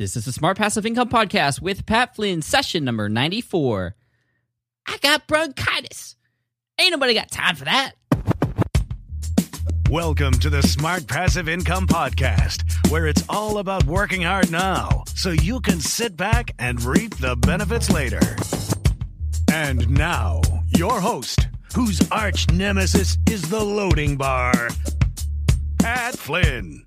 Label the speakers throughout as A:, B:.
A: This is the Smart Passive Income Podcast with Pat Flynn, session number 94. I got bronchitis. Ain't nobody got time for that.
B: Welcome to the Smart Passive Income Podcast, where it's all about working hard now so you can sit back and reap the benefits later. And now, your host, whose arch nemesis is the loading bar, Pat Flynn.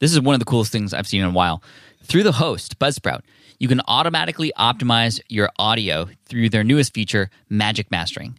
A: this is one of the coolest things I've seen in a while. Through the host, Buzzsprout, you can automatically optimize your audio through their newest feature, Magic Mastering.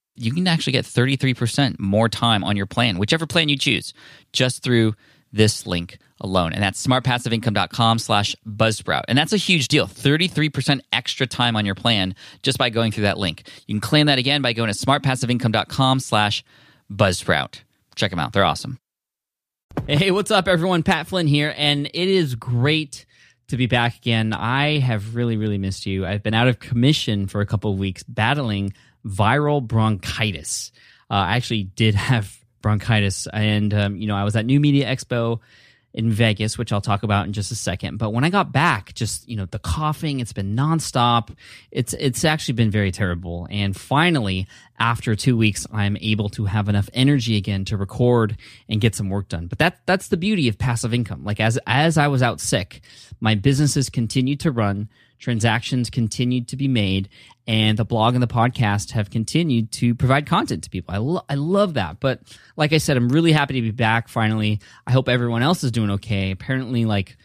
A: you can actually get 33% more time on your plan, whichever plan you choose, just through this link alone. And that's smartpassiveincome.com slash buzzsprout. And that's a huge deal. 33% extra time on your plan just by going through that link. You can claim that again by going to smartpassiveincome.com slash buzzsprout. Check them out. They're awesome. Hey, what's up, everyone? Pat Flynn here, and it is great to be back again. I have really, really missed you. I've been out of commission for a couple of weeks battling viral bronchitis. Uh, I actually did have bronchitis, and um, you know, I was at New Media Expo in Vegas, which I'll talk about in just a second. But when I got back, just you know, the coughing, it's been nonstop. It's it's actually been very terrible. And finally, after two weeks, I'm able to have enough energy again to record and get some work done. But that that's the beauty of passive income. Like as as I was out sick, my businesses continued to run transactions continued to be made and the blog and the podcast have continued to provide content to people. I, lo- I love that. But like I said, I'm really happy to be back finally. I hope everyone else is doing okay. Apparently, like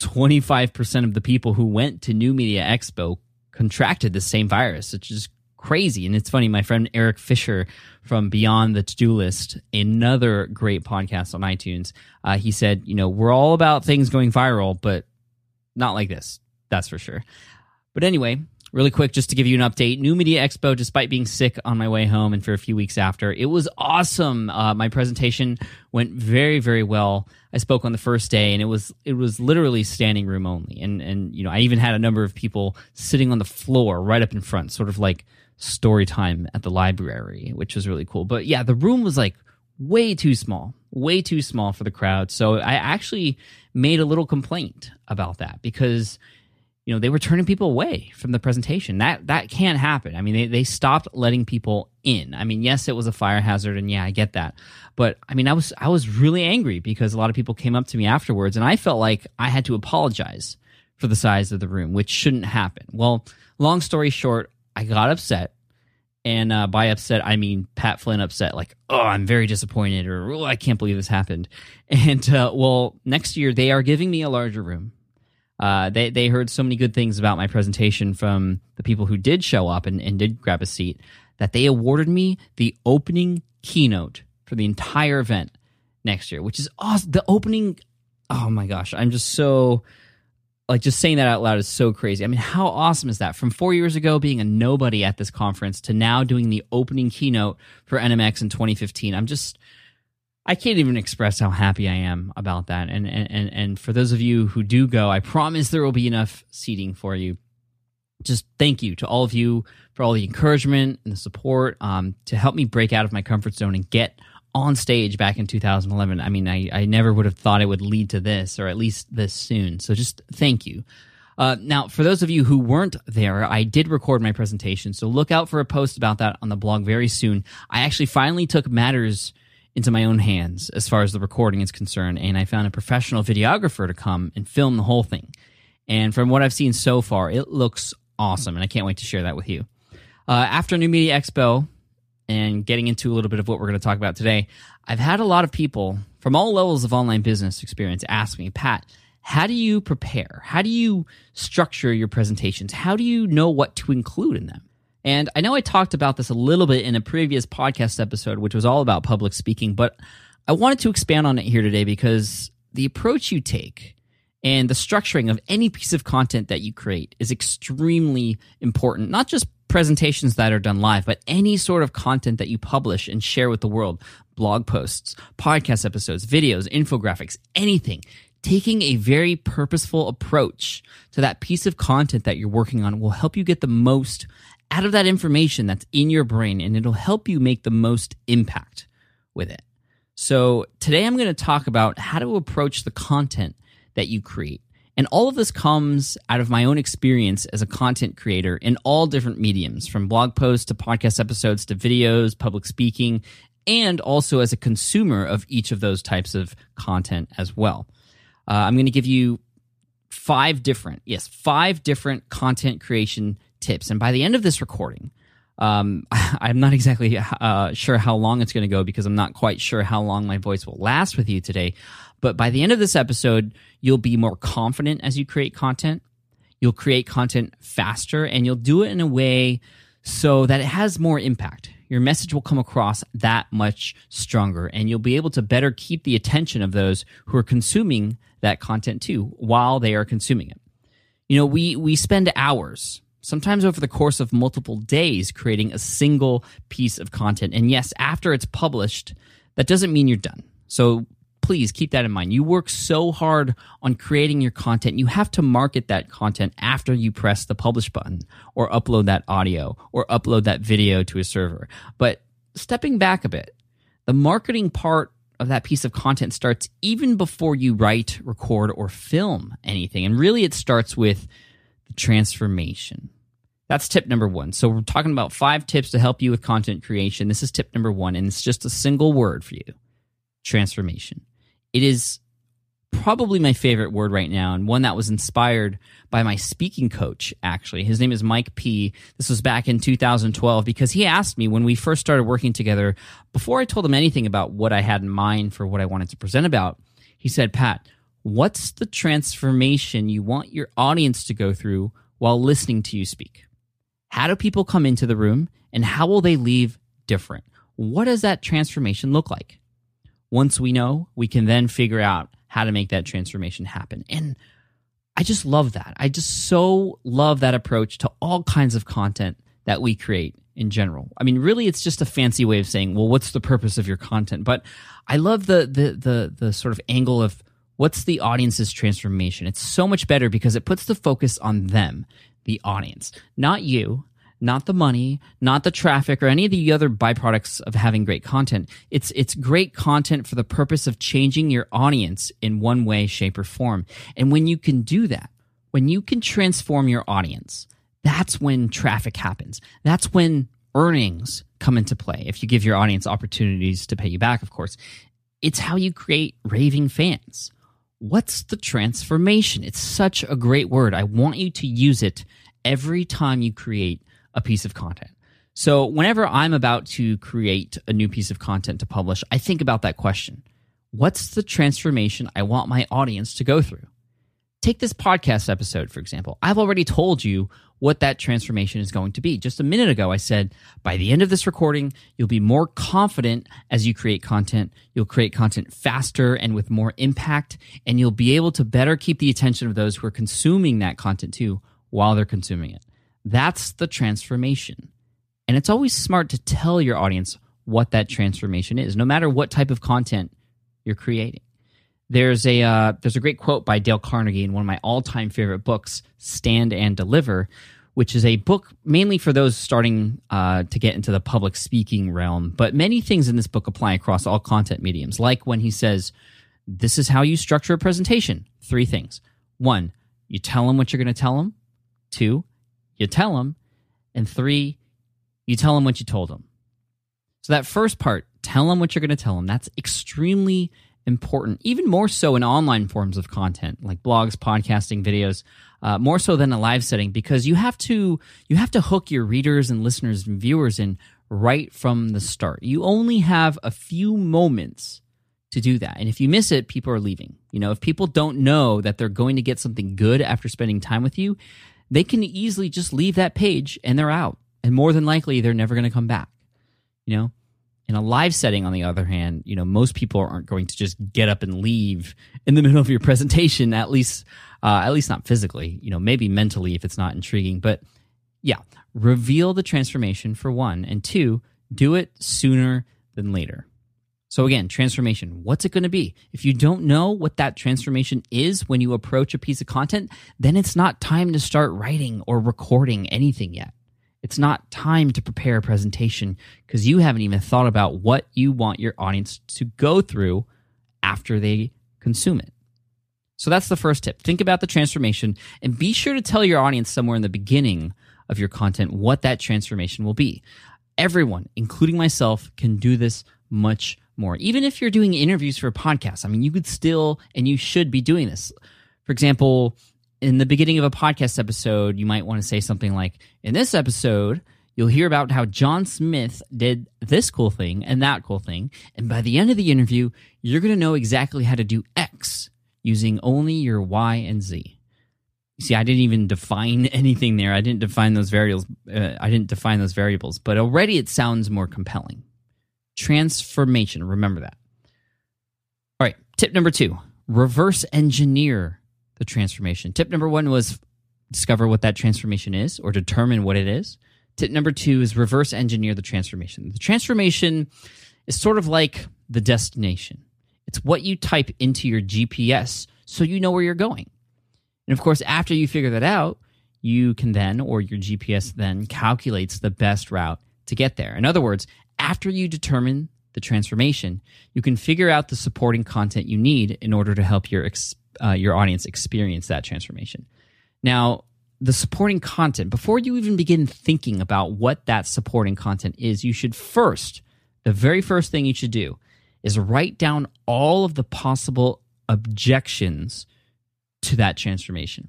A: 25% of the people who went to New Media Expo contracted the same virus, which is crazy. And it's funny, my friend Eric Fisher from Beyond the To Do List, another great podcast on iTunes, uh, he said, you know, we're all about things going viral, but not like this. That's for sure. But anyway, really quick, just to give you an update New Media Expo, despite being sick on my way home and for a few weeks after, it was awesome. Uh, my presentation went very, very well. I spoke on the first day and it was it was literally standing room only. And and you know, I even had a number of people sitting on the floor right up in front, sort of like story time at the library, which was really cool. But yeah, the room was like way too small, way too small for the crowd. So I actually made a little complaint about that because you know they were turning people away from the presentation. That that can't happen. I mean they, they stopped letting people in. I mean yes it was a fire hazard and yeah i get that. But i mean i was i was really angry because a lot of people came up to me afterwards and i felt like i had to apologize for the size of the room which shouldn't happen. Well long story short i got upset and uh, by upset i mean pat flynn upset like oh i'm very disappointed or oh i can't believe this happened. And uh, well next year they are giving me a larger room uh, they they heard so many good things about my presentation from the people who did show up and, and did grab a seat that they awarded me the opening keynote for the entire event next year, which is awesome. The opening, oh my gosh, I'm just so like just saying that out loud is so crazy. I mean, how awesome is that? From four years ago being a nobody at this conference to now doing the opening keynote for NMX in 2015. I'm just I can't even express how happy I am about that. And, and, and for those of you who do go, I promise there will be enough seating for you. just thank you to all of you for all the encouragement and the support um, to help me break out of my comfort zone and get on stage back in 2011. I mean, I, I never would have thought it would lead to this, or at least this soon. So just thank you. Uh, now, for those of you who weren't there, I did record my presentation, so look out for a post about that on the blog very soon. I actually finally took matters into my own hands as far as the recording is concerned, and I found a professional videographer to come and film the whole thing. And from what I've seen so far, it looks awesome, and I can't wait to share that with you. Uh, after New Media Expo and getting into a little bit of what we're going to talk about today, I've had a lot of people from all levels of online business experience ask me, Pat, how do you prepare? How do you structure your presentations? How do you know what to include in them? And I know I talked about this a little bit in a previous podcast episode, which was all about public speaking, but I wanted to expand on it here today because the approach you take and the structuring of any piece of content that you create is extremely important, not just presentations that are done live, but any sort of content that you publish and share with the world. Blog posts, podcast episodes, videos, infographics, anything. Taking a very purposeful approach to that piece of content that you're working on will help you get the most out of that information that's in your brain and it'll help you make the most impact with it. So, today I'm going to talk about how to approach the content that you create. And all of this comes out of my own experience as a content creator in all different mediums, from blog posts to podcast episodes to videos, public speaking, and also as a consumer of each of those types of content as well. Uh, I'm going to give you five different, yes, five different content creation tips. And by the end of this recording, um, I'm not exactly uh, sure how long it's going to go because I'm not quite sure how long my voice will last with you today. But by the end of this episode, you'll be more confident as you create content. You'll create content faster and you'll do it in a way so that it has more impact. Your message will come across that much stronger and you'll be able to better keep the attention of those who are consuming that content too while they are consuming it. You know, we we spend hours, sometimes over the course of multiple days creating a single piece of content. And yes, after it's published, that doesn't mean you're done. So please keep that in mind. You work so hard on creating your content. You have to market that content after you press the publish button or upload that audio or upload that video to a server. But stepping back a bit, the marketing part of that piece of content starts even before you write, record, or film anything. And really, it starts with the transformation. That's tip number one. So, we're talking about five tips to help you with content creation. This is tip number one, and it's just a single word for you transformation. It is probably my favorite word right now, and one that was inspired by my speaking coach, actually. His name is Mike P. This was back in 2012 because he asked me when we first started working together, before I told him anything about what I had in mind for what I wanted to present about, he said, Pat, what's the transformation you want your audience to go through while listening to you speak? How do people come into the room and how will they leave different? What does that transformation look like? Once we know, we can then figure out how to make that transformation happen. And I just love that. I just so love that approach to all kinds of content that we create in general. I mean, really, it's just a fancy way of saying, well, what's the purpose of your content? But I love the the the the sort of angle of what's the audience's transformation. It's so much better because it puts the focus on them, the audience, not you, not the money, not the traffic or any of the other byproducts of having great content. It's it's great content for the purpose of changing your audience in one way, shape, or form. And when you can do that, when you can transform your audience, that's when traffic happens. That's when earnings come into play. If you give your audience opportunities to pay you back, of course. It's how you create raving fans. What's the transformation? It's such a great word. I want you to use it every time you create a piece of content. So whenever I'm about to create a new piece of content to publish, I think about that question. What's the transformation I want my audience to go through? Take this podcast episode, for example. I've already told you what that transformation is going to be. Just a minute ago, I said by the end of this recording, you'll be more confident as you create content. You'll create content faster and with more impact, and you'll be able to better keep the attention of those who are consuming that content too while they're consuming it. That's the transformation. And it's always smart to tell your audience what that transformation is, no matter what type of content you're creating. There's a uh, there's a great quote by Dale Carnegie in one of my all time favorite books, Stand and Deliver, which is a book mainly for those starting uh, to get into the public speaking realm. But many things in this book apply across all content mediums, like when he says, This is how you structure a presentation. Three things. One, you tell them what you're going to tell them. Two, you tell them. And three, you tell them what you told them. So that first part, tell them what you're going to tell them, that's extremely important, even more so in online forms of content like blogs, podcasting, videos, uh, more so than a live setting because you have to you have to hook your readers and listeners and viewers in right from the start. You only have a few moments to do that. And if you miss it, people are leaving. You know, if people don't know that they're going to get something good after spending time with you, they can easily just leave that page and they're out. And more than likely, they're never going to come back. You know, in a live setting, on the other hand, you know, most people aren't going to just get up and leave in the middle of your presentation, at least, uh, at least not physically, you know, maybe mentally if it's not intriguing. But yeah, reveal the transformation for one. And two, do it sooner than later. So again, transformation. What's it going to be? If you don't know what that transformation is when you approach a piece of content, then it's not time to start writing or recording anything yet. It's not time to prepare a presentation because you haven't even thought about what you want your audience to go through after they consume it. So that's the first tip. Think about the transformation and be sure to tell your audience somewhere in the beginning of your content what that transformation will be. Everyone, including myself, can do this much more. Even if you're doing interviews for a podcast, I mean, you could still and you should be doing this. For example, in the beginning of a podcast episode, you might want to say something like, In this episode, you'll hear about how John Smith did this cool thing and that cool thing. And by the end of the interview, you're going to know exactly how to do X using only your Y and Z. See, I didn't even define anything there. I didn't define those variables. Uh, I didn't define those variables, but already it sounds more compelling. Transformation. Remember that. All right. Tip number two reverse engineer the transformation. Tip number one was discover what that transformation is or determine what it is. Tip number two is reverse engineer the transformation. The transformation is sort of like the destination, it's what you type into your GPS so you know where you're going. And of course, after you figure that out, you can then, or your GPS then, calculates the best route to get there. In other words, after you determine the transformation, you can figure out the supporting content you need in order to help your ex- uh, your audience experience that transformation. Now, the supporting content, before you even begin thinking about what that supporting content is, you should first, the very first thing you should do is write down all of the possible objections to that transformation.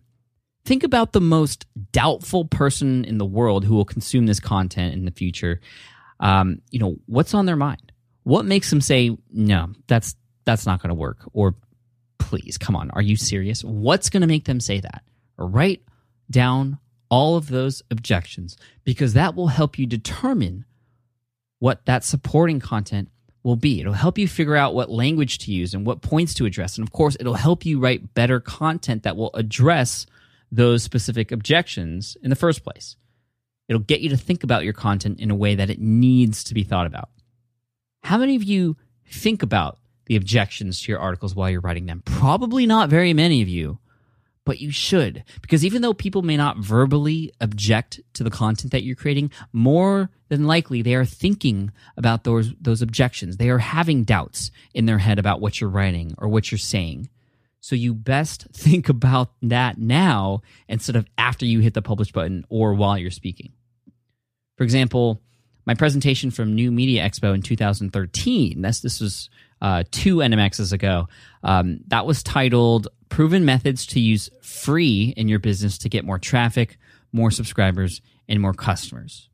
A: Think about the most doubtful person in the world who will consume this content in the future. Um, you know, what's on their mind? What makes them say, no, that's that's not going to work or please, come on. Are you serious? What's going to make them say that? Write down all of those objections because that will help you determine what that supporting content will be. It'll help you figure out what language to use and what points to address. And of course, it'll help you write better content that will address those specific objections in the first place. It'll get you to think about your content in a way that it needs to be thought about. How many of you think about the objections to your articles while you're writing them? Probably not very many of you, but you should. Because even though people may not verbally object to the content that you're creating, more than likely they are thinking about those, those objections. They are having doubts in their head about what you're writing or what you're saying. So you best think about that now instead of after you hit the publish button or while you're speaking. For example, my presentation from New Media Expo in 2013. That's this was uh, two NMXs ago. Um, that was titled "Proven Methods to Use Free in Your Business to Get More Traffic, More Subscribers, and More Customers."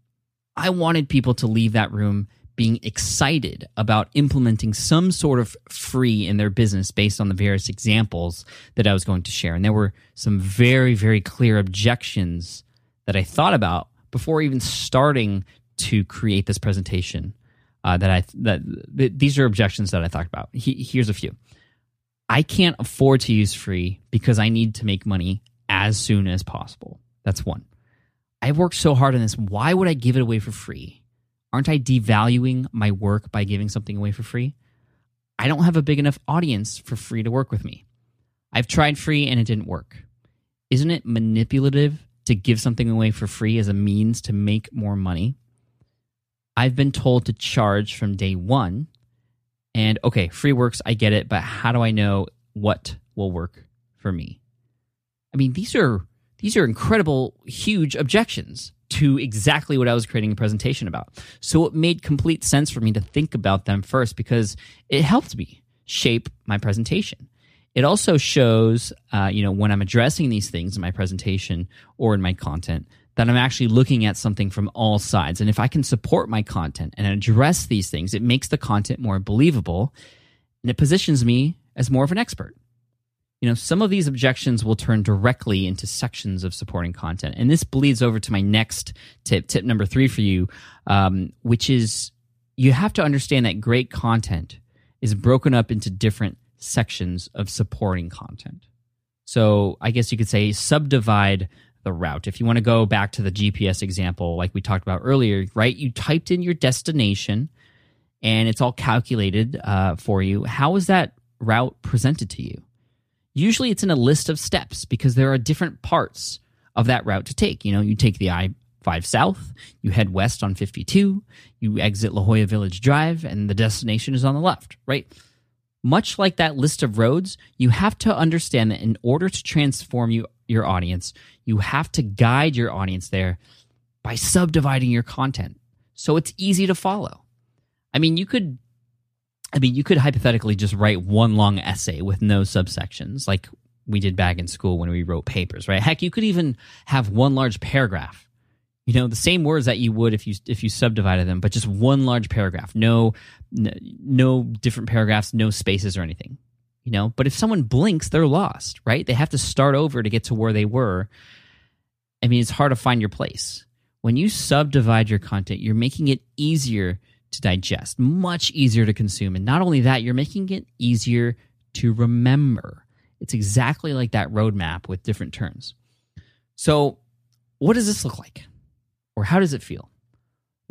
A: I wanted people to leave that room being excited about implementing some sort of free in their business based on the various examples that I was going to share. And there were some very, very clear objections that I thought about before even starting to create this presentation uh, that I that th- these are objections that I thought about. He, here's a few. I can't afford to use free because I need to make money as soon as possible. That's one. I've worked so hard on this. Why would I give it away for free? Aren't I devaluing my work by giving something away for free? I don't have a big enough audience for free to work with me. I've tried free and it didn't work. Isn't it manipulative to give something away for free as a means to make more money. I've been told to charge from day one. And okay, free works, I get it, but how do I know what will work for me? I mean, these are these are incredible, huge objections to exactly what I was creating a presentation about. So it made complete sense for me to think about them first because it helped me shape my presentation. It also shows, uh, you know, when I'm addressing these things in my presentation or in my content, that I'm actually looking at something from all sides. And if I can support my content and address these things, it makes the content more believable and it positions me as more of an expert you know, some of these objections will turn directly into sections of supporting content. And this bleeds over to my next tip, tip number three for you, um, which is you have to understand that great content is broken up into different sections of supporting content. So I guess you could say subdivide the route. If you want to go back to the GPS example, like we talked about earlier, right? You typed in your destination and it's all calculated uh, for you. How is that route presented to you? Usually it's in a list of steps because there are different parts of that route to take. You know, you take the I 5 south, you head west on 52, you exit La Jolla Village Drive, and the destination is on the left, right? Much like that list of roads, you have to understand that in order to transform you, your audience, you have to guide your audience there by subdividing your content so it's easy to follow. I mean, you could I mean, you could hypothetically just write one long essay with no subsections, like we did back in school when we wrote papers, right? Heck, you could even have one large paragraph. You know, the same words that you would if you if you subdivided them, but just one large paragraph. No no different paragraphs, no spaces or anything. You know, but if someone blinks, they're lost, right? They have to start over to get to where they were. I mean, it's hard to find your place. When you subdivide your content, you're making it easier to digest, much easier to consume. And not only that, you're making it easier to remember. It's exactly like that roadmap with different turns. So, what does this look like? Or how does it feel?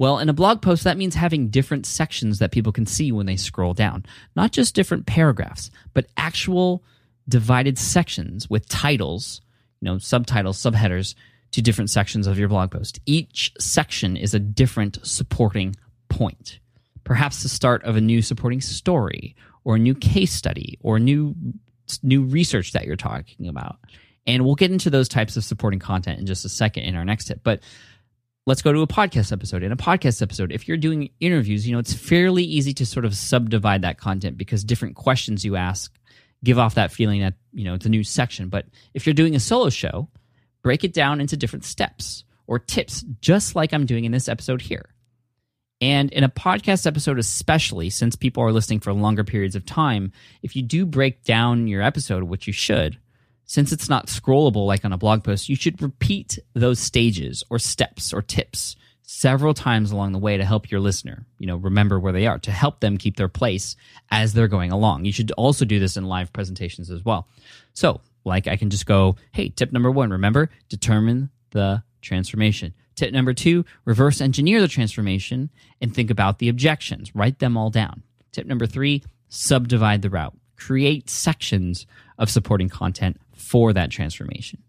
A: Well, in a blog post, that means having different sections that people can see when they scroll down. Not just different paragraphs, but actual divided sections with titles, you know, subtitles, subheaders to different sections of your blog post. Each section is a different supporting point. Perhaps the start of a new supporting story or a new case study or new new research that you're talking about. And we'll get into those types of supporting content in just a second in our next tip. But let's go to a podcast episode. In a podcast episode, if you're doing interviews, you know, it's fairly easy to sort of subdivide that content because different questions you ask give off that feeling that, you know, it's a new section. But if you're doing a solo show, break it down into different steps or tips, just like I'm doing in this episode here. And in a podcast episode, especially since people are listening for longer periods of time, if you do break down your episode, which you should, since it's not scrollable like on a blog post, you should repeat those stages or steps or tips several times along the way to help your listener, you know, remember where they are, to help them keep their place as they're going along. You should also do this in live presentations as well. So, like I can just go, hey, tip number one, remember, determine the transformation. Tip number two, reverse engineer the transformation and think about the objections. Write them all down. Tip number three, subdivide the route. Create sections of supporting content for that transformation.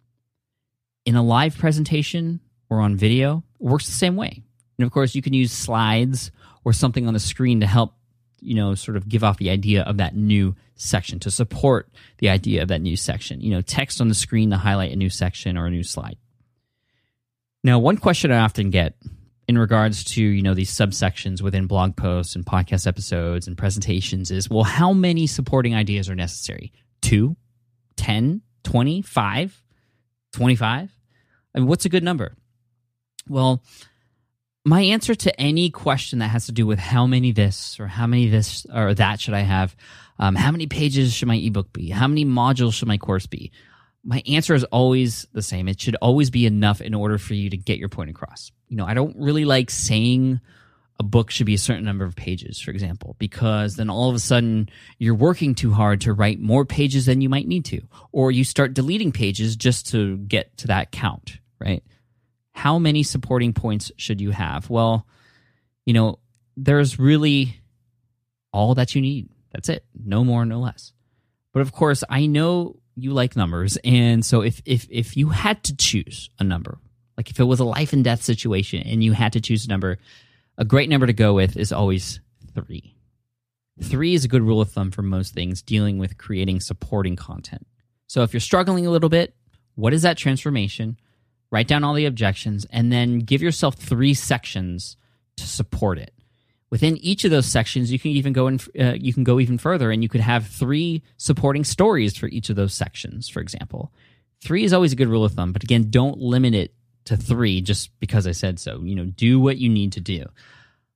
A: In a live presentation or on video, it works the same way. And of course, you can use slides or something on the screen to help, you know, sort of give off the idea of that new section, to support the idea of that new section. You know, text on the screen to highlight a new section or a new slide. Now, one question I often get in regards to, you know, these subsections within blog posts and podcast episodes and presentations is, well, how many supporting ideas are necessary? Two, 10, 20, 5, 25? I mean, what's a good number? Well, my answer to any question that has to do with how many this or how many this or that should I have, um, how many pages should my ebook be, how many modules should my course be, my answer is always the same. It should always be enough in order for you to get your point across. You know, I don't really like saying a book should be a certain number of pages, for example, because then all of a sudden you're working too hard to write more pages than you might need to, or you start deleting pages just to get to that count, right? How many supporting points should you have? Well, you know, there's really all that you need. That's it. No more, no less. But of course, I know you like numbers, and so if if if you had to choose a number, like if it was a life and death situation, and you had to choose a number, a great number to go with is always three. Three is a good rule of thumb for most things dealing with creating supporting content. So if you're struggling a little bit, what is that transformation? Write down all the objections and then give yourself three sections to support it. Within each of those sections, you can even go in, uh, you can go even further, and you could have three supporting stories for each of those sections. For example, three is always a good rule of thumb, but again, don't limit it to three just because I said so. You know, do what you need to do.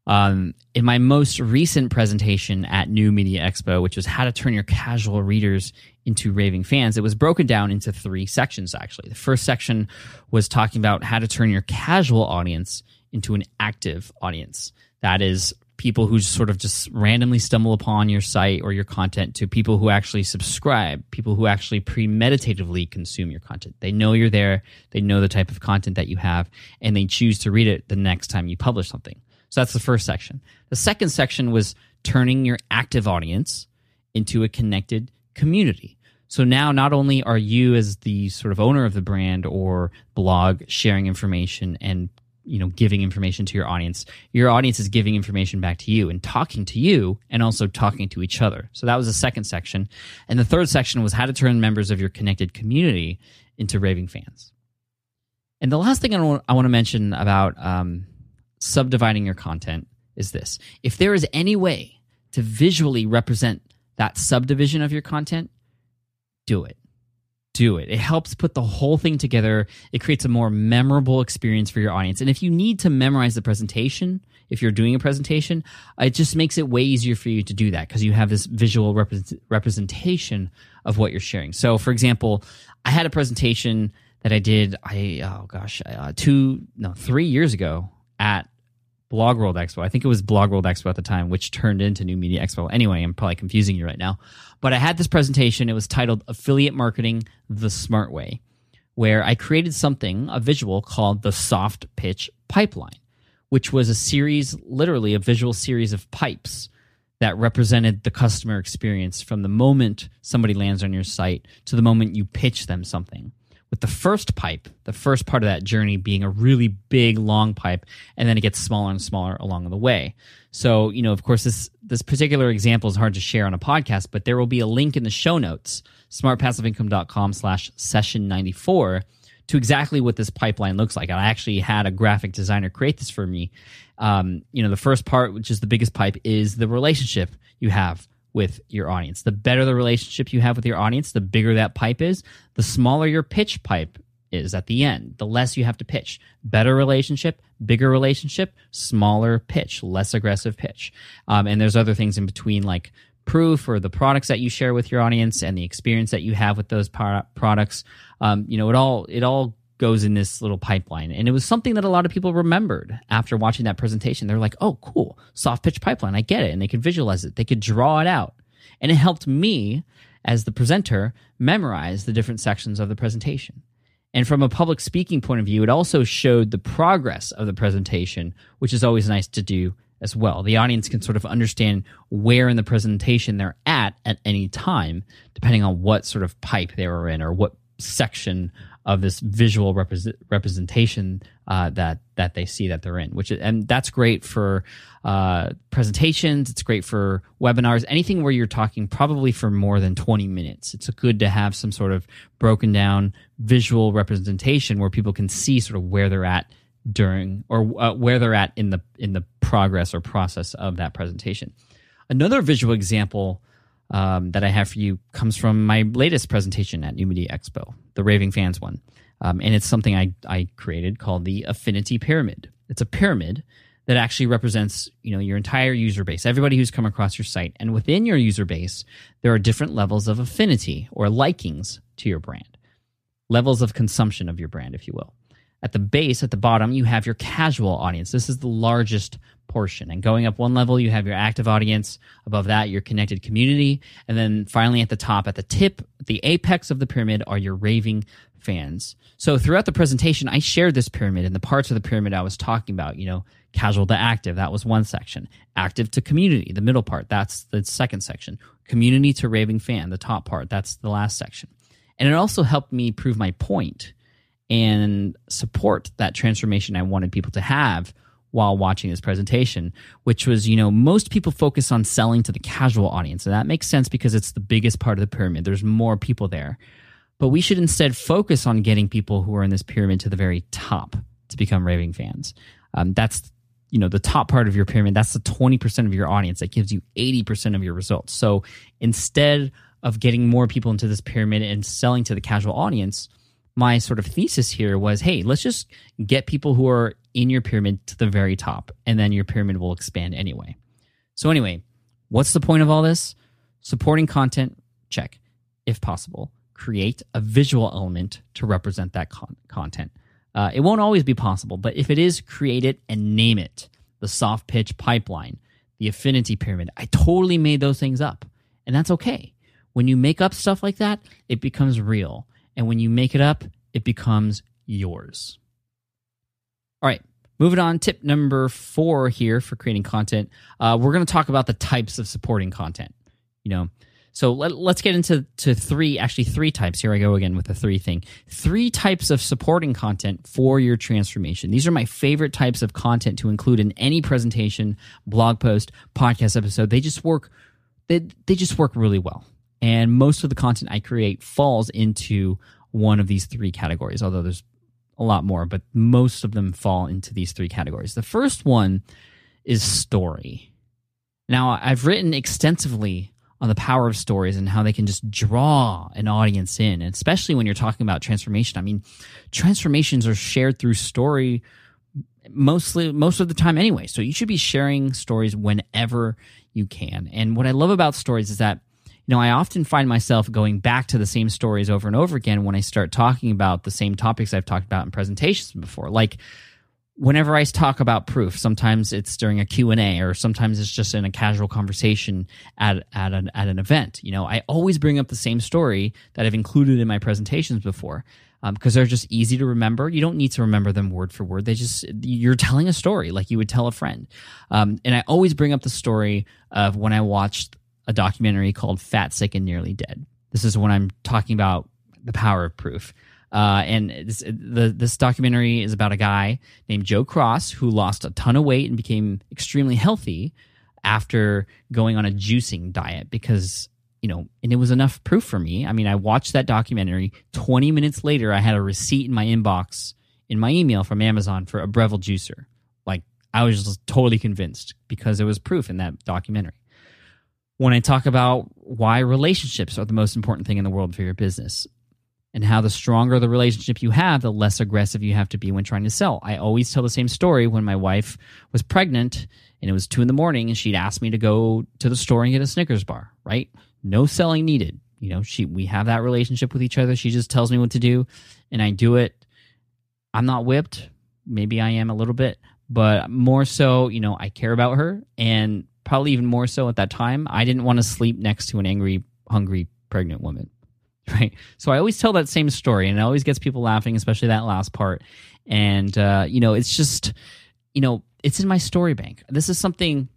A: Um, in my most recent presentation at New Media Expo, which was how to turn your casual readers into raving fans, it was broken down into three sections, actually. The first section was talking about how to turn your casual audience into an active audience. That is people who sort of just randomly stumble upon your site or your content to people who actually subscribe, people who actually premeditatively consume your content. They know you're there, they know the type of content that you have, and they choose to read it the next time you publish something. So that's the first section. The second section was turning your active audience into a connected community. So now not only are you as the sort of owner of the brand or blog sharing information and you know giving information to your audience. Your audience is giving information back to you and talking to you and also talking to each other. So that was the second section. And the third section was how to turn members of your connected community into raving fans. And the last thing i want, I want to mention about um, subdividing your content is this. If there is any way to visually represent that subdivision of your content do it do it. It helps put the whole thing together. It creates a more memorable experience for your audience. And if you need to memorize the presentation, if you're doing a presentation, it just makes it way easier for you to do that because you have this visual represent- representation of what you're sharing. So, for example, I had a presentation that I did, I oh gosh, uh, two no three years ago Blog World Expo. I think it was Blog World Expo at the time, which turned into New Media Expo. Anyway, I'm probably confusing you right now. But I had this presentation. It was titled Affiliate Marketing the Smart Way, where I created something, a visual called the Soft Pitch Pipeline, which was a series, literally a visual series of pipes that represented the customer experience from the moment somebody lands on your site to the moment you pitch them something with the first pipe, the first part of that journey being a really big, long pipe, and then it gets smaller and smaller along the way. So, you know, of course, this this particular example is hard to share on a podcast, but there will be a link in the show notes, smartpassiveincome.com slash session 94, to exactly what this pipeline looks like. I actually had a graphic designer create this for me. Um, you know, the first part, which is the biggest pipe, is the relationship you have with your audience. The better the relationship you have with your audience, the bigger that pipe is, the smaller your pitch pipe is at the end, the less you have to pitch. Better relationship, bigger relationship, smaller pitch, less aggressive pitch. Um, and there's other things in between like proof or the products that you share with your audience and the experience that you have with those products. Um, you know, it all, it all goes in this little pipeline. And it was something that a lot of people remembered after watching that presentation. They're like, oh, cool, soft pitch pipeline. I get it. And they could visualize it, they could draw it out. And it helped me, as the presenter, memorize the different sections of the presentation. And from a public speaking point of view, it also showed the progress of the presentation, which is always nice to do as well. The audience can sort of understand where in the presentation they're at at any time, depending on what sort of pipe they were in or what section of this visual represent, representation uh, that that they see that they're in, which and that's great for uh, presentations. It's great for webinars, anything where you're talking probably for more than 20 minutes. It's good to have some sort of broken down visual representation where people can see sort of where they're at during or uh, where they're at in the in the progress or process of that presentation. Another visual example um, that I have for you comes from my latest presentation at New Expo, the Raving Fans one. Um, and it's something I, I created called the Affinity Pyramid. It's a pyramid that actually represents you know your entire user base, everybody who's come across your site. And within your user base, there are different levels of affinity or likings to your brand, levels of consumption of your brand, if you will. At the base, at the bottom, you have your casual audience. This is the largest portion. And going up one level, you have your active audience. Above that, your connected community. And then finally, at the top, at the tip, the apex of the pyramid are your raving fans. So throughout the presentation, I shared this pyramid and the parts of the pyramid I was talking about, you know, casual to active, that was one section. Active to community, the middle part, that's the second section. Community to raving fan, the top part, that's the last section. And it also helped me prove my point and support that transformation I wanted people to have while watching this presentation, which was, you know, most people focus on selling to the casual audience. And that makes sense because it's the biggest part of the pyramid. There's more people there. But we should instead focus on getting people who are in this pyramid to the very top to become raving fans. Um, that's you know the top part of your pyramid that's the 20% of your audience that gives you 80% of your results so instead of getting more people into this pyramid and selling to the casual audience my sort of thesis here was hey let's just get people who are in your pyramid to the very top and then your pyramid will expand anyway so anyway what's the point of all this supporting content check if possible create a visual element to represent that con- content uh, it won't always be possible, but if it is, create it and name it. The soft pitch pipeline, the affinity pyramid. I totally made those things up, and that's okay. When you make up stuff like that, it becomes real. And when you make it up, it becomes yours. All right, moving on. Tip number four here for creating content. Uh, we're going to talk about the types of supporting content. You know, so let, us get into to three, actually three types. Here I go again with the three thing. Three types of supporting content for your transformation. These are my favorite types of content to include in any presentation, blog post, podcast episode. They just work. They they just work really well. And most of the content I create falls into one of these three categories. Although there's a lot more, but most of them fall into these three categories. The first one is story. Now, I've written extensively on the power of stories and how they can just draw an audience in, and especially when you're talking about transformation. I mean, transformations are shared through story mostly most of the time anyway. So you should be sharing stories whenever you can. And what I love about stories is that you know, I often find myself going back to the same stories over and over again when I start talking about the same topics I've talked about in presentations before. Like whenever I talk about proof, sometimes it's during a Q&A or sometimes it's just in a casual conversation at, at, an, at an event. You know, I always bring up the same story that I've included in my presentations before because um, they're just easy to remember. You don't need to remember them word for word. They just, you're telling a story like you would tell a friend. Um, and I always bring up the story of when I watched a documentary called Fat, Sick, and Nearly Dead. This is when I'm talking about the power of proof. Uh, and this, the, this documentary is about a guy named Joe Cross who lost a ton of weight and became extremely healthy after going on a juicing diet because you know, and it was enough proof for me. I mean, I watched that documentary. 20 minutes later, I had a receipt in my inbox in my email from Amazon for a Breville juicer. Like, I was just totally convinced because there was proof in that documentary. When I talk about why relationships are the most important thing in the world for your business, and how the stronger the relationship you have, the less aggressive you have to be when trying to sell. I always tell the same story when my wife was pregnant and it was two in the morning and she'd ask me to go to the store and get a Snickers bar, right? No selling needed. You know, she we have that relationship with each other. She just tells me what to do and I do it. I'm not whipped. Maybe I am a little bit, but more so, you know, I care about her and probably even more so at that time, I didn't want to sleep next to an angry, hungry pregnant woman right? So I always tell that same story, and it always gets people laughing, especially that last part. And uh, you know, it's just, you know, it's in my story bank. This is something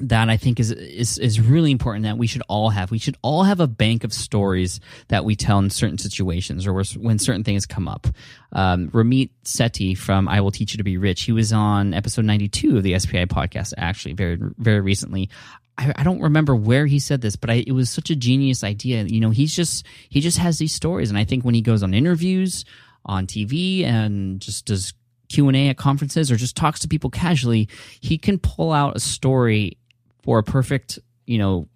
A: that I think is is is really important that we should all have. We should all have a bank of stories that we tell in certain situations or when certain things come up. Um, Ramit Sethi from I Will Teach You to Be Rich. He was on episode ninety two of the SPI podcast actually very very recently. I, I don't remember where he said this, but I, it was such a genius idea. You know, he's just he just has these stories, and I think when he goes on interviews on TV and just does Q and A at conferences or just talks to people casually, he can pull out a story for a perfect, you know,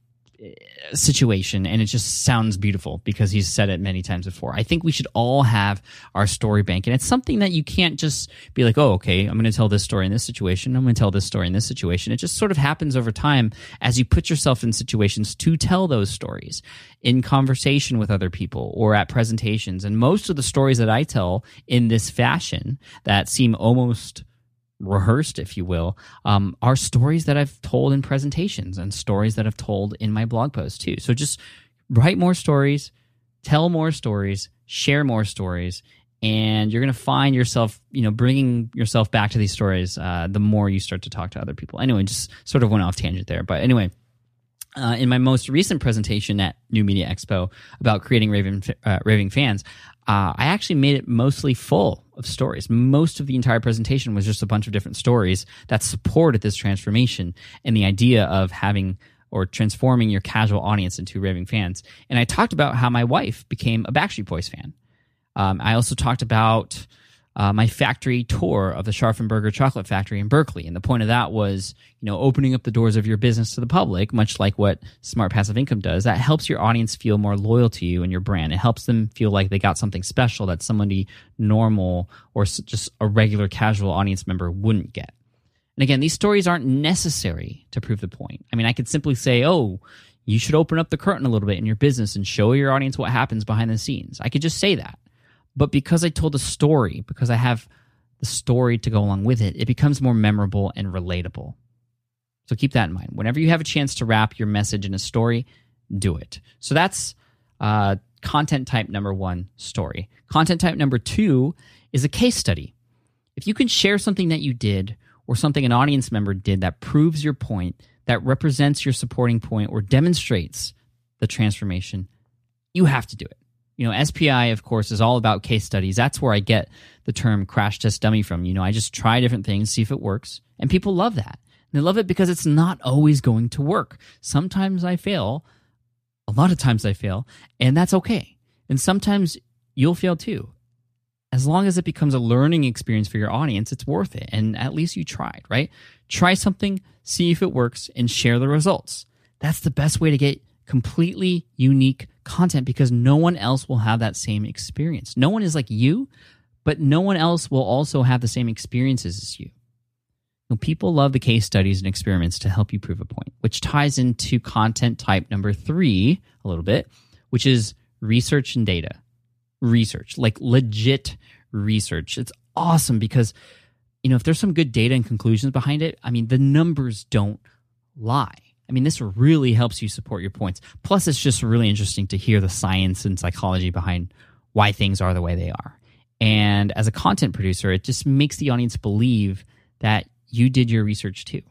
A: situation and it just sounds beautiful because he's said it many times before. I think we should all have our story bank and it's something that you can't just be like, "Oh, okay, I'm going to tell this story in this situation. I'm going to tell this story in this situation." It just sort of happens over time as you put yourself in situations to tell those stories in conversation with other people or at presentations. And most of the stories that I tell in this fashion that seem almost rehearsed, if you will, um, are stories that I've told in presentations and stories that I've told in my blog posts too. So just write more stories, tell more stories, share more stories, and you're going to find yourself, you know, bringing yourself back to these stories uh, the more you start to talk to other people. Anyway, just sort of went off tangent there, but anyway. uh, in my most recent presentation at New Media Expo about creating raving, uh, raving fans, uh, I actually made it mostly full of stories. Most of the entire presentation was just a bunch of different stories that supported this transformation and the idea of having or transforming your casual audience into raving fans. And I talked about how my wife became a Backstreet Boys fan. Um, I also talked about uh, my factory tour of the Scharffen Berger chocolate factory in Berkeley. And the point of that was, you know, opening up the doors of your business to the public, much like what Smart Passive Income does. That helps your audience feel more loyal to you and your brand. It helps them feel like they got something special that somebody normal or just a regular casual audience member wouldn't get. And again, these stories aren't necessary to prove the point. I mean, I could simply say, oh, you should open up the curtain a little bit in your business and show your audience what happens behind the scenes. I could just say that. But because I told a story, because I have the story to go along with it, it becomes more memorable and relatable. So keep that in mind. Whenever you have a chance to wrap your message in a story, do it. So that's uh, content type number one story. Content type number two is a case study. If you can share something that you did or something an audience member did that proves your point, that represents your supporting point, or demonstrates the transformation, you have to do it you know, SPI, of course, is all about case studies. That's where I get the term crash test dummy from. You know, I just try different things, see if it works. And people love that. And they love it because it's not always going to work. Sometimes I fail. A lot of times I fail, and that's okay. And sometimes you'll fail too. As long as it becomes a learning experience for your audience, it's worth it. And at least you tried, right? Try something, see if it works, and share the results. That's the best way to get completely unique content because no one else will have that same experience. No one is like you, but no one else will also have the same experiences as you. you know, people love the case studies and experiments to help you prove a point, which ties into content type number three a little bit, which is research and data. Research, like legit research. It's awesome because, you know, if there's some good data and conclusions behind it, I mean, the numbers don't lie. I mean, this really helps you support your points. Plus, it's just really interesting to hear the science and psychology behind why things are the way they are. And as a content producer, it just makes the audience believe that you did your research too.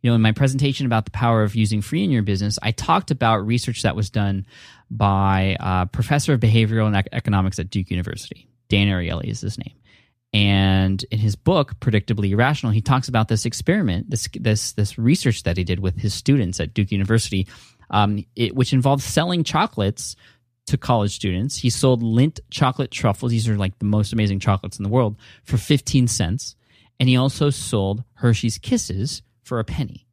A: You know, in my presentation about the power of using free in your business, I talked about research that was done by a professor of behavioral and economics at Duke University. Dan Ariely is his name. And in his book, Predictably Irrational, he talks about this experiment, this this this research that he did with his students at Duke University, um, it, which involved selling chocolates to college students. He sold Lindt chocolate truffles; these are like the most amazing chocolates in the world for fifteen cents, and he also sold Hershey's Kisses for a penny.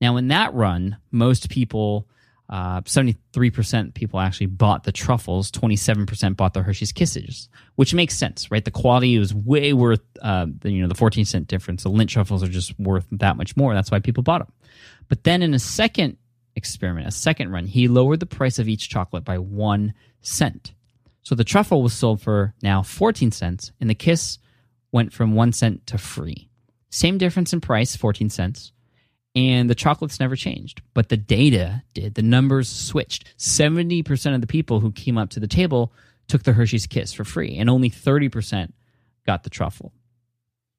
A: Now, in that run, most people uh, 73% people actually bought the truffles, 27% bought the Hershey's Kisses, which makes sense, right? The quality was way worth, uh, the, you know, the 14 cent difference. The Lindt truffles are just worth that much more. That's why people bought them. But then in a second experiment, a second run, he lowered the price of each chocolate by one cent. So the truffle was sold for now 14 cents, and the kiss went from one cent to free. Same difference in price, 14 cents and the chocolates never changed, but the data did. The numbers switched. 70% of the people who came up to the table took the Hershey's Kiss for free, and only 30% got the truffle.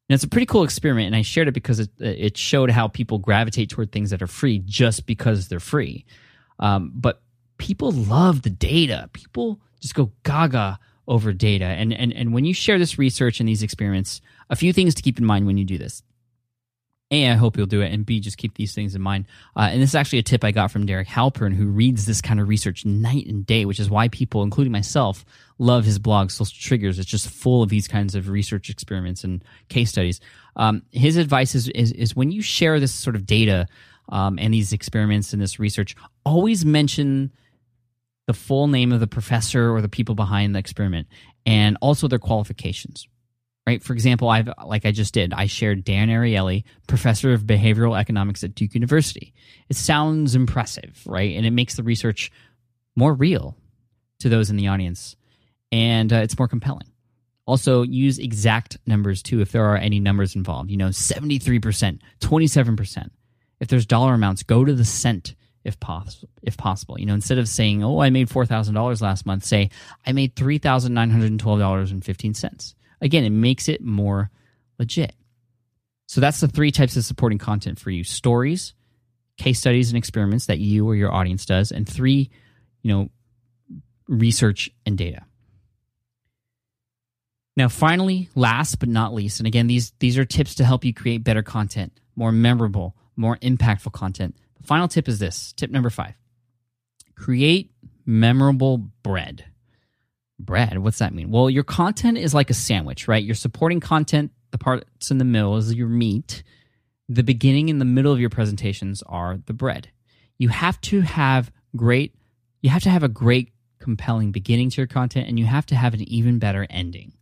A: And it's a pretty cool experiment, and I shared it because it, it showed how people gravitate toward things that are free just because they're free. Um, but people love the data. People just go gaga over data. And, and, and when you share this research and these experiments, a few things to keep in mind when you do this. A, I hope you'll do it, and B, just keep these things in mind. Uh, and this is actually a tip I got from Derek Halpern, who reads this kind of research night and day, which is why people, including myself, love his blog, Social Triggers. It's just full of these kinds of research experiments and case studies. Um, his advice is, is, is when you share this sort of data um, and these experiments and this research, always mention the full name of the professor or the people behind the experiment and also their qualifications right? For example, I've like I just did, I shared Dan Ariely, professor of behavioral economics at Duke University. It sounds impressive, right? And it makes the research more real to those in the audience, and uh, it's more compelling. Also, use exact numbers too if there are any numbers involved. You know, seventy three percent, twenty seven percent. If there's dollar amounts, go to the cent if possible. If possible, you know, instead of saying, "Oh, I made four thousand dollars last month," say, "I made three thousand nine hundred twelve dollars and fifteen cents." Again, it makes it more legit. So that's the three types of supporting content for you stories, case studies and experiments that you or your audience does, and three, you know, research and data. Now, finally, last but not least, and again, these these are tips to help you create better content, more memorable, more impactful content. The final tip is this tip number five create memorable bread. Bread, what's that mean? Well, your content is like a sandwich, right? You're supporting content, the parts in the middle is your meat. The beginning and the middle of your presentations are the bread. You have to have great, you have to have a great, compelling beginning to your content, and you have to have an even better ending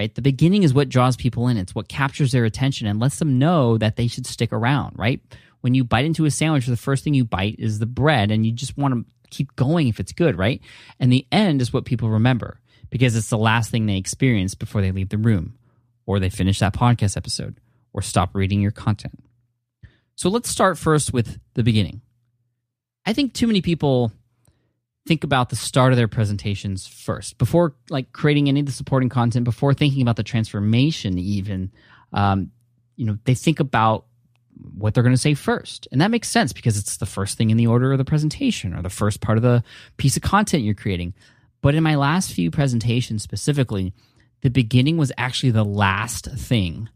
A: right? The beginning is what draws people in. It's what captures their attention and lets them know that they should stick around, right? When you bite into a sandwich, the first thing you bite is the bread and you just want to keep going if it's good, right? And the end is what people remember because it's the last thing they experience before they leave the room or they finish that podcast episode or stop reading your content. So let's start first with the beginning. I think too many people think about the start of their presentations first before like creating any of the supporting content before thinking about the transformation even um, you know they think about what they're going to say first. And that makes sense because it's the first thing in the order of the presentation or the first part of the piece of content you're creating. But in my last few presentations specifically the beginning was actually the last thing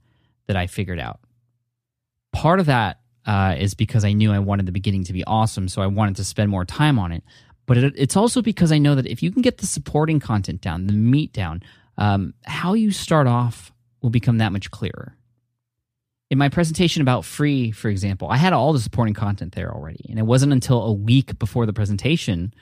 A: that i figured out. Part of that uh, is because I knew I wanted the beginning to be awesome, so I wanted to spend more time on it. But it, it's also because I know that if you can get the supporting content down, the meat down, um, how you start off will become that much clearer. In my presentation about free, for example, I had all the supporting content there already, and it wasn't until a week before the presentation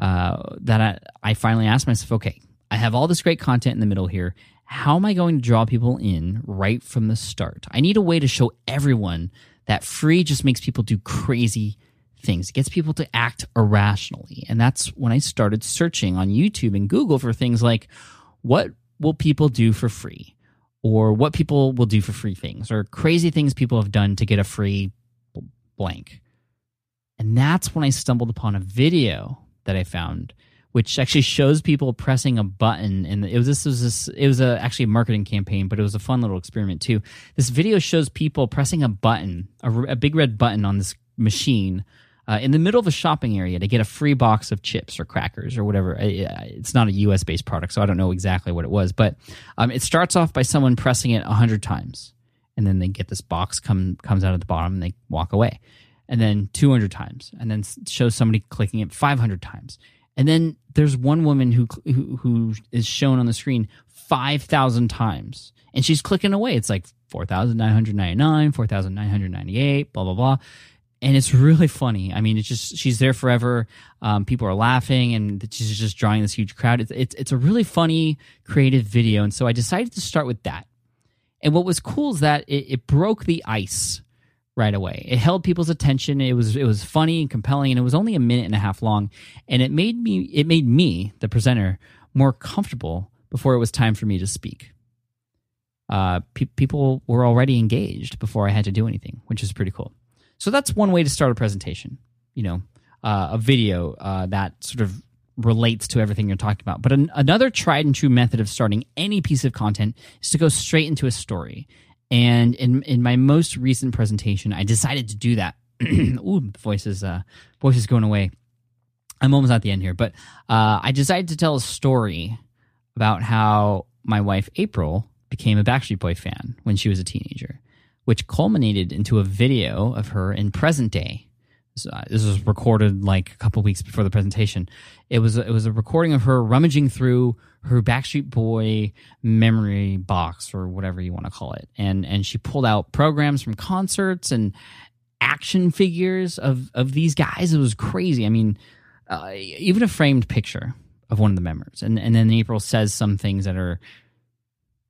A: uh, that I, I finally asked myself, okay, I have all this great content in the middle here. How am I going to draw people in right from the start? I need a way to show everyone that free just makes people do crazy things. It gets people to act irrationally. And that's when I started searching on YouTube and Google for things like what will people do for free? Or what people will do for free things, or crazy things people have done to get a free blank. And that's when I stumbled upon a video that I found, which actually shows people pressing a button. And it was this was this it was a, actually a marketing campaign, but it was a fun little experiment too. This video shows people pressing a button, a, a big red button on this machine uh, in the middle of a shopping area to get a free box of chips or crackers or whatever. It's not a US based product, so I don't know exactly what it was. But um, it starts off by someone pressing it 100 times. And then they get this box come comes out of the bottom and they walk away. And then 200 times. And then shows somebody clicking it 500 times. And then there's one woman who, who, who is shown on the screen 5,000 times. And she's clicking away. It's like 4,999, 4,998, blah, blah, blah and it's really funny. I mean, it's just she's there forever. Um, people are laughing, and she's just drawing this huge crowd. It's, it's it's a really funny, creative video, and so I decided to start with that. And what was cool is that it, it broke the ice right away. It held people's attention. It was it was funny and compelling, and it was only a minute and a half long. And it made me it made me the presenter more comfortable before it was time for me to speak. Uh, pe- people were already engaged before I had to do anything, which is pretty cool. So that's one way to start a presentation. You know, uh, a video uh, that sort of relates to everything you're talking about. But an, another tried and true method of starting any piece of content is to go straight into a story. And in in my most recent presentation, I decided to do that. Ooh, voice is uh, voice is going away. I'm almost at the end here, but uh, I decided to tell a story about how my wife April became a Backstreet Boy fan when she was a teenager which culminated into a video of her in present day. Uh, this was recorded like a couple weeks before the presentation. It was it was a recording of her rummaging through her Backstreet Boy memory box or whatever you want to call it, and and she pulled out programs from concerts and action figures of of these guys. It was crazy. I mean, uh, even a framed picture of one of the members, and and then April says some things that are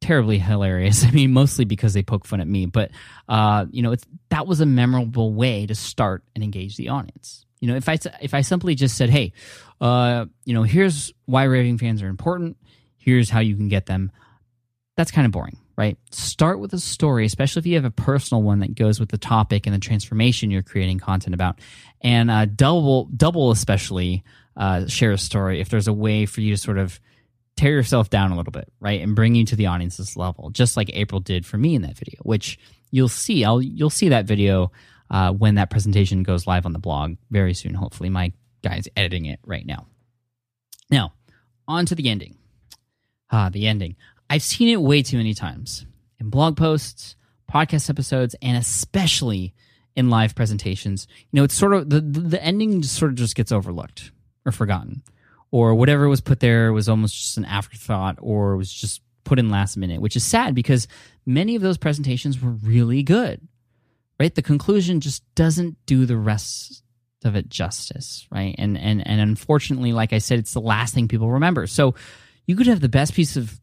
A: terribly hilarious. I mean, mostly because they poke fun at me, but uh, you know, it's that was a memorable way to start and engage the audience. You know, if I if I simply just said, "Hey, uh, you know, here's why raving fans are important. Here's how you can get them," that's kind of boring, right? Start with a story, especially if you have a personal one that goes with the topic and the transformation you're creating content about, and uh, double double especially uh, share a story if there's a way for you to sort of tear yourself down a little bit, right, and bring you to the audience's level, just like April did for me in that video, which you'll see. I'll you'll see that video uh, when that presentation goes live on the blog very soon. Hopefully, my guy's editing it right now. Now, on to the ending. Ah, the ending. I've seen it way too many times in blog posts, podcast episodes, and especially in live presentations. You know, it's sort of the the ending sort of just gets overlooked or forgotten, or whatever was put there was almost just an afterthought, or was just put in last minute, which is sad because many of those presentations were really good. Right, the conclusion just doesn't do the rest of it justice, right? And and and unfortunately, like I said, it's the last thing people remember. So you could have the best piece of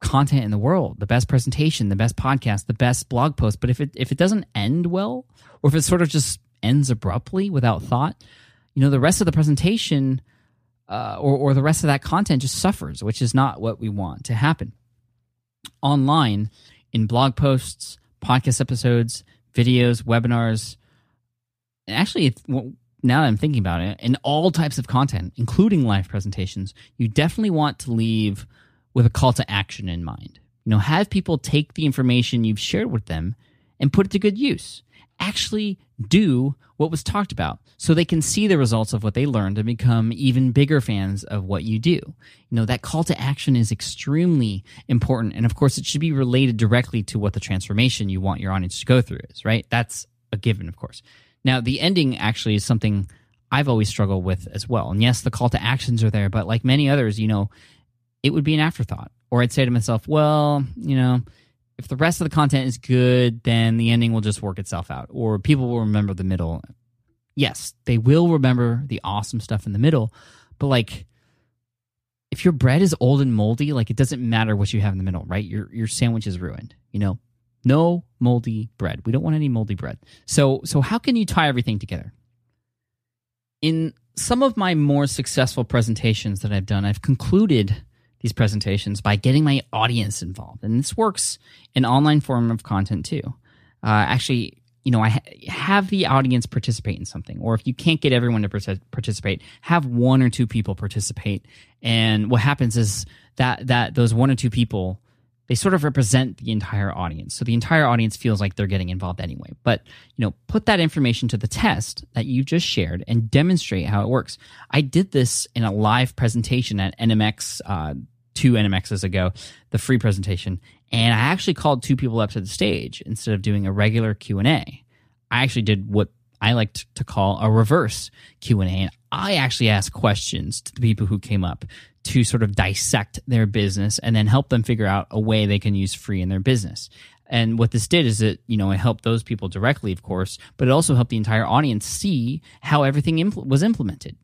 A: content in the world, the best presentation, the best podcast, the best blog post, but if it if it doesn't end well, or if it sort of just ends abruptly without thought, you know, the rest of the presentation uh, or or the rest of that content just suffers, which is not what we want to happen. Online, in blog posts, podcast episodes, videos, webinars, actually, now that I'm thinking about it, in all types of content, including live presentations, you definitely want to leave with a call to action in mind. You know, have people take the information you've shared with them and put it to good use. Actually do what was talked about so they can see the results of what they learned and become even bigger fans of what you do. You know, that call to action is extremely important. And of course, it should be related directly to what the transformation you want your audience to go through is, right? That's a given, of course. Now, the ending actually is something I've always struggled with as well. And yes, the call to actions are there, but like many others, you know, it would be an afterthought. Or I'd say to myself, well, you know, if the rest of the content is good, then the ending will just work itself out. Or people will remember the middle. Yes, they will remember the awesome stuff in the middle, but like if your bread is old and moldy, like it doesn't matter what you have in the middle, right? Your your sandwich is ruined, you know. No moldy bread. We don't want any moldy bread. So so how can you tie everything together? In some of my more successful presentations that I've done, I've concluded these presentations by getting my audience involved. And this works in online form of content too. Uh, actually, you know, I ha- have the audience participate in something, or if you can't get everyone to participate, have one or two people participate. And what happens is that that those one or two people they sort of represent the entire audience. So the entire audience feels like they're getting involved anyway. But, you know, put that information to the test that you just shared and demonstrate how it works. I did this in a live presentation at NMX uh, two NMXs ago, the free presentation, and I actually called two people up to the stage instead of doing a regular Q and A. I actually did what I like to call a reverse Q and A, and I actually asked questions to the people who came up to sort of dissect their business and then help them figure out a way they can use free in their business. And what this did is it, you know, it helped those people directly, of course, but it also helped the entire audience see how everything impl- was implemented.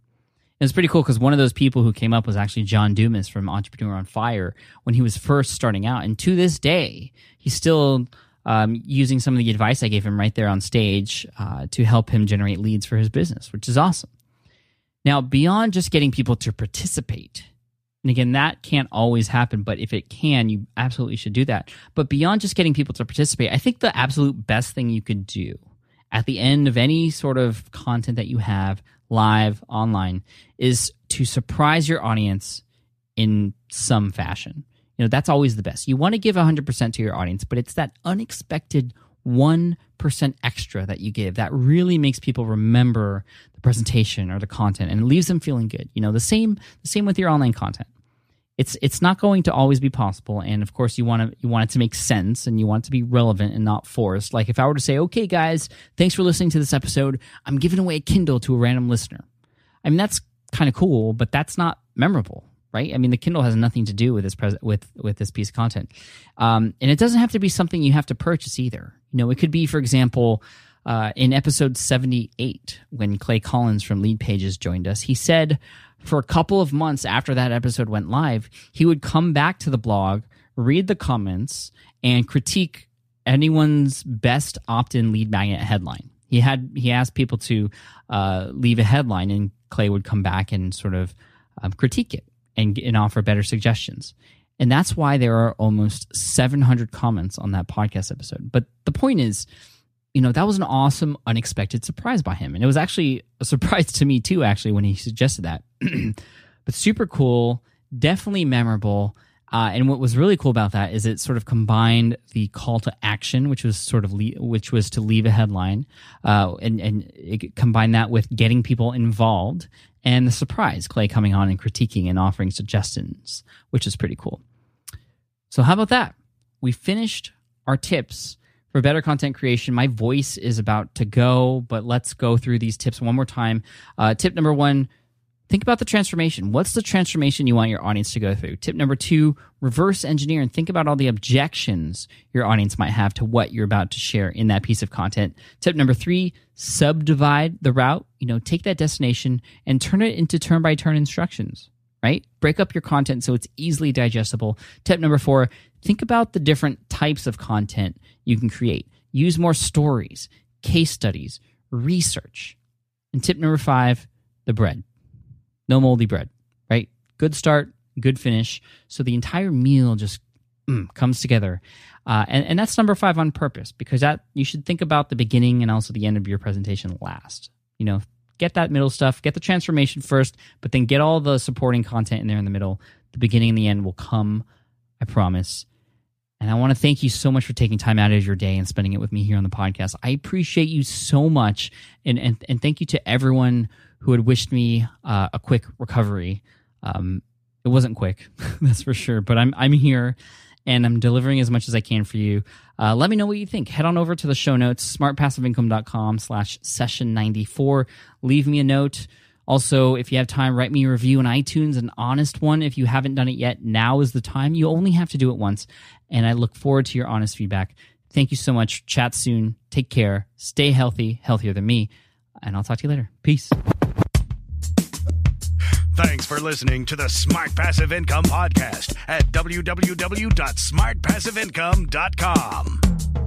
A: It was pretty cool because one of those people who came up was actually John Dumas from Entrepreneur on Fire when he was first starting out. And to this day, he's still um, using some of the advice I gave him right there on stage uh, to help him generate leads for his business, which is awesome. Now, beyond just getting people to participate, and again, that can't always happen, but if it can, you absolutely should do that. But beyond just getting people to participate, I think the absolute best thing you could do at the end of any sort of content that you have live online is to surprise your audience in some fashion. You know, that's always the best. You want to give 100% to your audience, but it's that unexpected 1% extra that you give that really makes people remember the presentation or the content and it leaves them feeling good. You know, the same the same with your online content it's it's not going to always be possible. And of course you want to you want it to make sense and you want it to be relevant and not forced. Like if i were to say okay guys thanks for listening to this episode. I'm giving away a kindle to a random listener. I mean that's kind of cool but that's not memorable right? I mean the kindle has nothing to do with this pres- with with this piece of content. Um, and it doesn't have to be something you have to purchase either. You know it could be for example uh, in episode 78 when Clay Collins from LeadPages joined us he said for a couple of months after that episode went live, he would come back to the blog, read the comments, and critique anyone's best opt-in lead magnet headline. He had he asked people to uh, leave a headline, and Clay would come back and sort of um, critique it and, and offer better suggestions. And that's why there are almost 700 comments on that podcast episode. But the point is, you know, that was an awesome, unexpected surprise by him. And it was actually a surprise to me too, actually, when he suggested that. but super cool, definitely memorable. Uh, and what was really cool about that is it sort of combined the call to action, which was sort of le- which was to leave a headline, uh, and and it combined that with getting people involved and the surprise, Clay coming on and critiquing and offering suggestions, which is pretty cool. So how about that? We finished our tips for better content creation. My voice is about to go, but let's go through these tips one more time. Uh, tip number one think about the transformation. What's the transformation you want your audience to go through? Tip number two, reverse engineer and think about all the objections your audience might have to what you're about to share in that piece of content. Tip number three, subdivide the route. You know, take that destination and turn it into turn by turn instructions, right? Break up your content so it's easily digestible. Tip number four, think about the different types of content you can create. Use more stories, case studies, research. And tip number five, the bread no moldy bread, right? Good start, good finish. So the entire meal just mm, comes together. Uh, and, and that's number five on purpose because that you should think about the beginning and also the end of your presentation last. You know, get that middle stuff, get the transformation first, but then get all the supporting content in there in the middle. The beginning and the end will come, I promise. And I want to thank you so much for taking time out of your day and spending it with me here on the podcast. I appreciate you so much. And, and, and thank you to everyone who had wished me uh, a quick recovery. Um, it wasn't quick, that's for sure. But I'm I'm here, and I'm delivering as much as I can for you. Uh, let me know what you think. Head on over to the show notes, smartpassiveincome.com slash session 94. Leave me a note. Also, if you have time, write me a review on iTunes, an honest one. If you haven't done it yet, now is the time. You only have to do it once. And I look forward to your honest feedback. Thank you so much. Chat soon. Take care. Stay healthy, healthier than me. And I'll talk to you later. Peace.
B: Thanks for listening to the Smart Passive Income Podcast at www.smartpassiveincome.com.